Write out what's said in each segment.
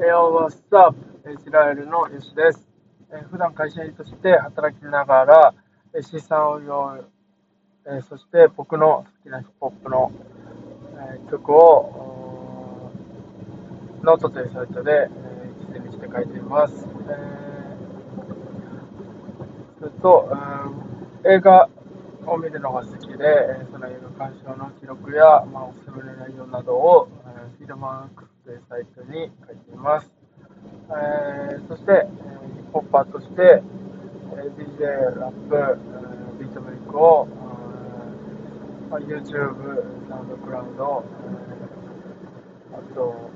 Yo, what's up? イスラエルのユシです。え普段会社員として働きながら資産運用、えそして僕の好きなヒップホップの、え曲をノートというサイトで、え記事にして書いています。えー、それと、映画を見るのが好きで、その映画鑑賞の記録や、まあ、おすすめの内容などを、え Filmarks というサイトに書いています。えー、そして、えヒップホッパーとして、え DJ、ラップ、えビートメイクを、まあ、YouTube、サウンドクラウド、えあと、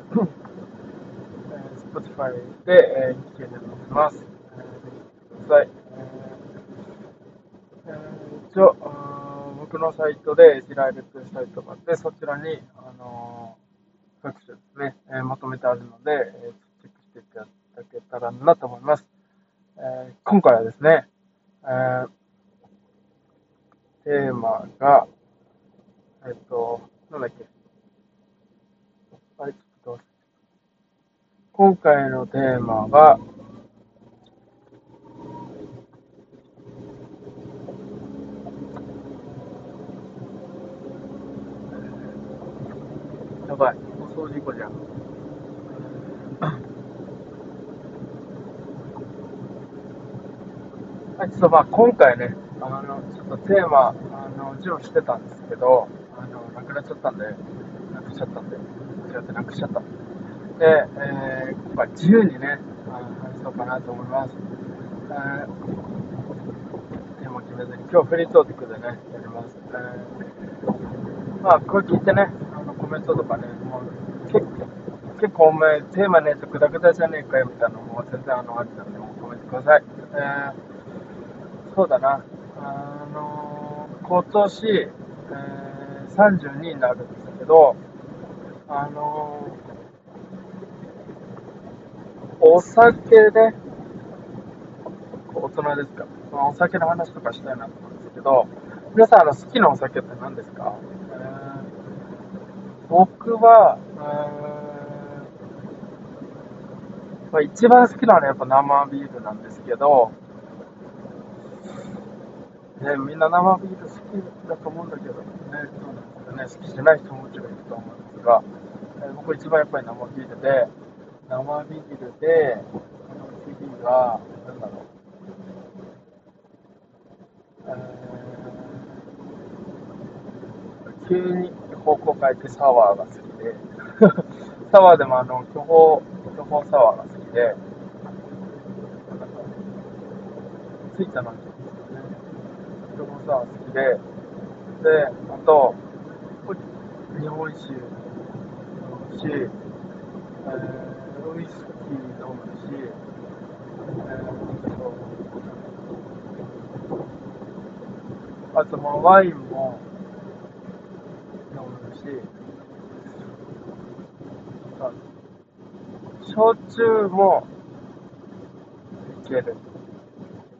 え Spotify で、えー、聴けるようになってます。えー、ぜひください。えー、一応、僕のサイトで、イスラエルというサイトがあって、そちらに、あのー、各種ですね、えー、まとめてあるので、えーていただけたらなと思います。えー、今回はですね、えー、テーマが、えっと、なんだっけ。あれ、ちょっと今回のテーマが、やばい、放送事故じゃん。はい、ちょっとまあ今回ね、あの、ちょっとテーマ、あの、字をしてたんですけど、あの、なくなっちゃったんで、なくしちゃったんで、違ってなくしちゃった。で、えー、今回自由にね、あの話そうかなと思います。えー、テーマ決めずに、今日フリートークでね、やります。えー、まあ、これ聞いてね、あのコメントとかね、もう結構結構お前、テーマねえとグダグダじゃねえかよみたいなのも全然あのありなんで、コメントください。えーそうだな、あのー、今年、えー、32になるんですけど、あのー、お酒で、大人ですか、お酒の話とかしたいなと思うんですけど、皆さん、あの好きなお酒って何ですか、えー、僕は、えーまあ、一番好きなのはやっぱ生ビールなんですけど、ね、みんな生ビール好きだと思うんだけどね、そうなんですよね、好きじゃない人ももちろんいると思うんですが、えー、僕一番やっぱり生ビールで、生ビールで、この次が、なんだろう、えー、急に方向変えてサワーが好きで、サワーでもあの巨峰、巨峰サワーが好きで、ついたなんて曲もさ、好きで、で、あと、日本酒飲むし、えー、ウイスキー飲むし、えー、あと、まあ、ワインも飲むし、焼酎もいける。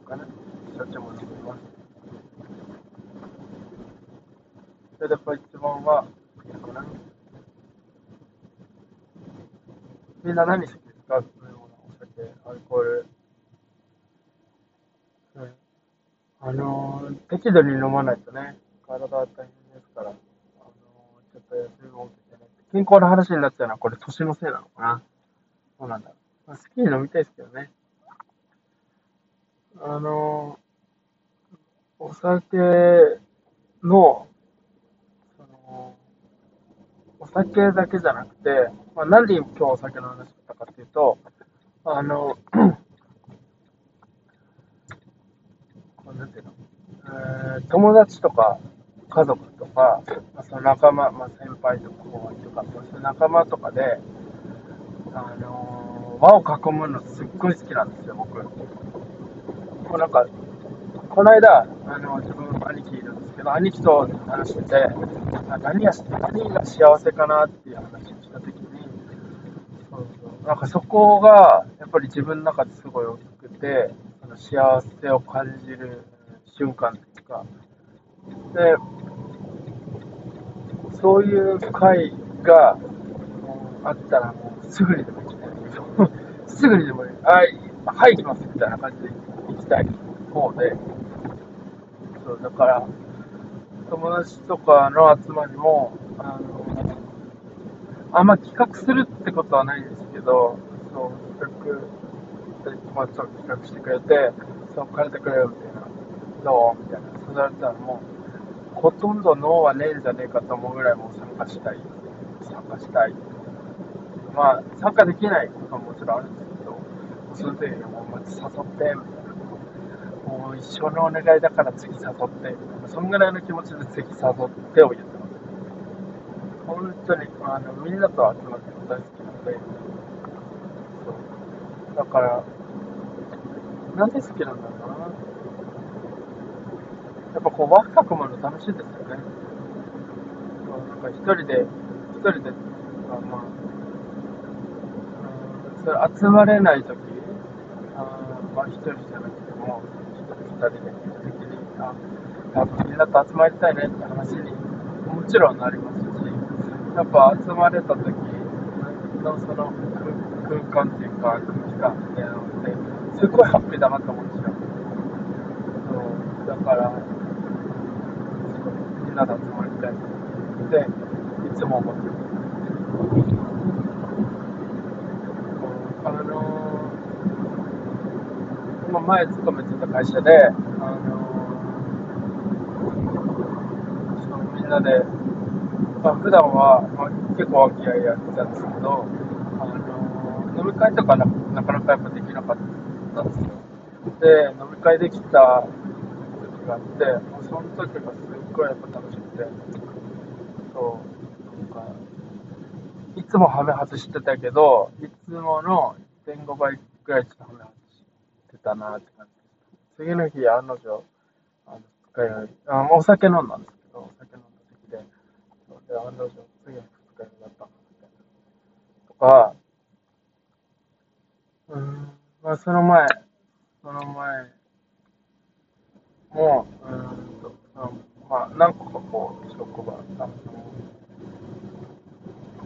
かな。焼酎も飲みます。それでやっぱ一番は、みんな何好きですかそういうもの、お酒、アルコール。うん、あのー、適度に飲まないとね、体は大変ですから、あのー、ちょっと休みも受けてね。健康の話になっちゃうのは、これ年のせいなのかな。そうなんだ。まあ、好きに飲みたいですけどね。あのー、お酒のお酒だけじゃなくて、まあ、なんで今日お酒の話したかっていうと、あの、なんていうの、えー、友達とか家族とか、まあ、その仲間、まあ、先輩とか後輩とか、そういう仲間とかで、あのー、輪を囲むのすっごい好きなんですよ、僕。こうなんか、この間、あの、自貴いるんですけど、兄貴と話してて、何が何が幸せかなっていう話をしたときに、なんかそこが、やっぱり自分の中ですごい大きくて、その幸せを感じる瞬間というか、で、そういう会があったらもうすぐにでも行きたい。すぐにでも、はい、はい、行きますみたいな感じで行きたい方で、そう、だから、友達とかの集まりも、あの、あんま企画するってことはないんですけど、そう、企画、友達と企画してくれて、そう、借りてくれよみたいな、どう？みたいな、そう言われたらもう、ほとんどノーはねえんじゃねえかと思うぐらいもう参加したい。参加したい。まあ、参加できないことももちろんあるんですけど、その時にもう、誘って、みたいな。もう一生のお願いだから次誘って、そんぐらいの気持ちで次誘ってを言ってます。本当に、あの、みんなと集まって大好きなので、そう。だから、なんで好きなんだろうな。やっぱこう、ワクワクもの楽しいですよね。そうなんか一人で、一人で、まあまあ、うん、それ集まれないとき、あまあ一人じゃなくても、二人で行った時に、あ、みんなと集まりたいねって話にもちろんなりますし、やっぱ集まれた時のその空間っていうか空気感みたいなのって、すごいハッピーだなと思うんですよ。そう、だから、みんなで集まりたいっていつも思ってます。あのまあ、前勤めてた会社で、あのそのみんなで、まあ、普段は、まあ、結構和気あいやってたんですけど、あの飲み会とかななかなかやっぱできなかったんですよ。で、飲み会できた時があって、もうその時がすっごいやっぱ楽しくて、そう、なんか、いつもハメ外してたけど、いつもの1.5倍くらいちょっとハメ外たなって感じでした。次の日、案の定、あの日あお酒飲んだんですけど、お酒飲んだ時で、で案の定、次の日、二日酔いだったみたいな。とか、うん、まあ、その前、その前も、うんと、まあ、何個かこう、職場、あの、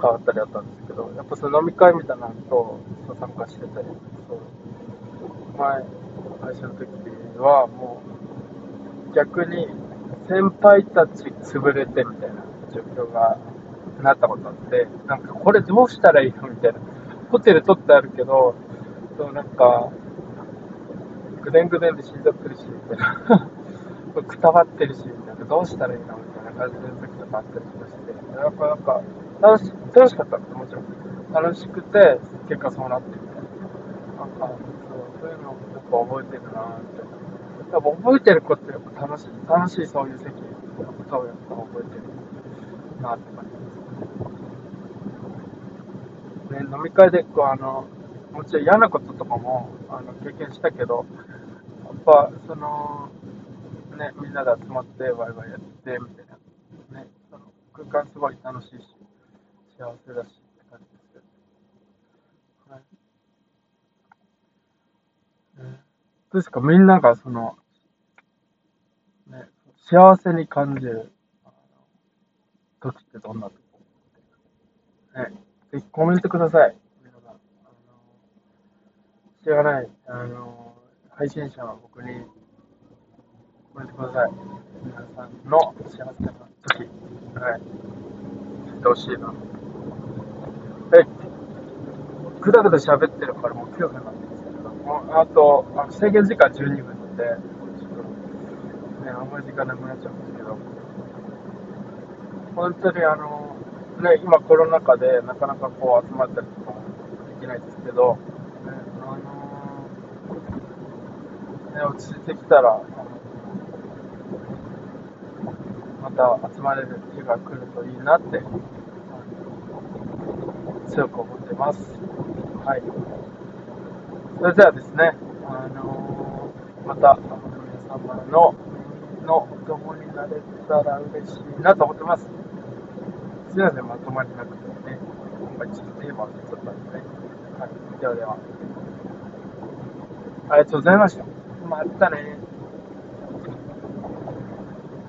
変わったりあったんですけど、やっぱその飲み会みたいなのと参加してたり、そう前、会社の時は、もう、逆に、先輩たち潰れてみたいな状況がなったことあって、なんかこれどうしたらいいのみたいな。ホテル取ってあるけど、そうなんか、ぐでんぐでんで死んじゃってるし、みたいな。くたばってるし、みたいな。どうしたらいいのみたいな感じの時とかあったりしまして。やっぱなんか、楽し楽しかったもちろん。楽しくて、結果そうなってみたいな。なんか、そういうのをやっぱ覚えてるなって。やっぱ覚えてることってやっぱ楽しい、楽しいそういう席のことをやっぱ覚えてるなって感じです。ね、飲み会でこうあの、もちろん嫌なこととかもあの経験したけど、やっぱその、ね、みんなで集まってワイワイやってみたいな、ね、その空間すごい楽しいし、幸せだしって感じですよ。はい。どうですかみんながその、ね、幸せに感じる時ってどんな時ね、ぜひコメントください。皆さん。あの知らない、あの、配信者は僕にコメントください。皆さんの幸せな時、はい。知ってほしいな。え、ぐだぐだ喋ってるからもう9分なんで。あと、あ制限時間12分なんで、ちょっと、ね、あんまり時間なくなっちゃうんですけど、本当にあの、ね、今コロナ禍でなかなかこう集まったりとかできないですけど、ね、あのね、落ち着いてきたら、また集まれる日が来るといいなって、強く思ってます。はい。それではですね、あのー、また、皆様ののお供になれたら嬉しいなと思ってます。すいません、まとまりなくてね、今回ちょっとテーマをちょったんでね。はい、ではでは。ありがとうございました。またね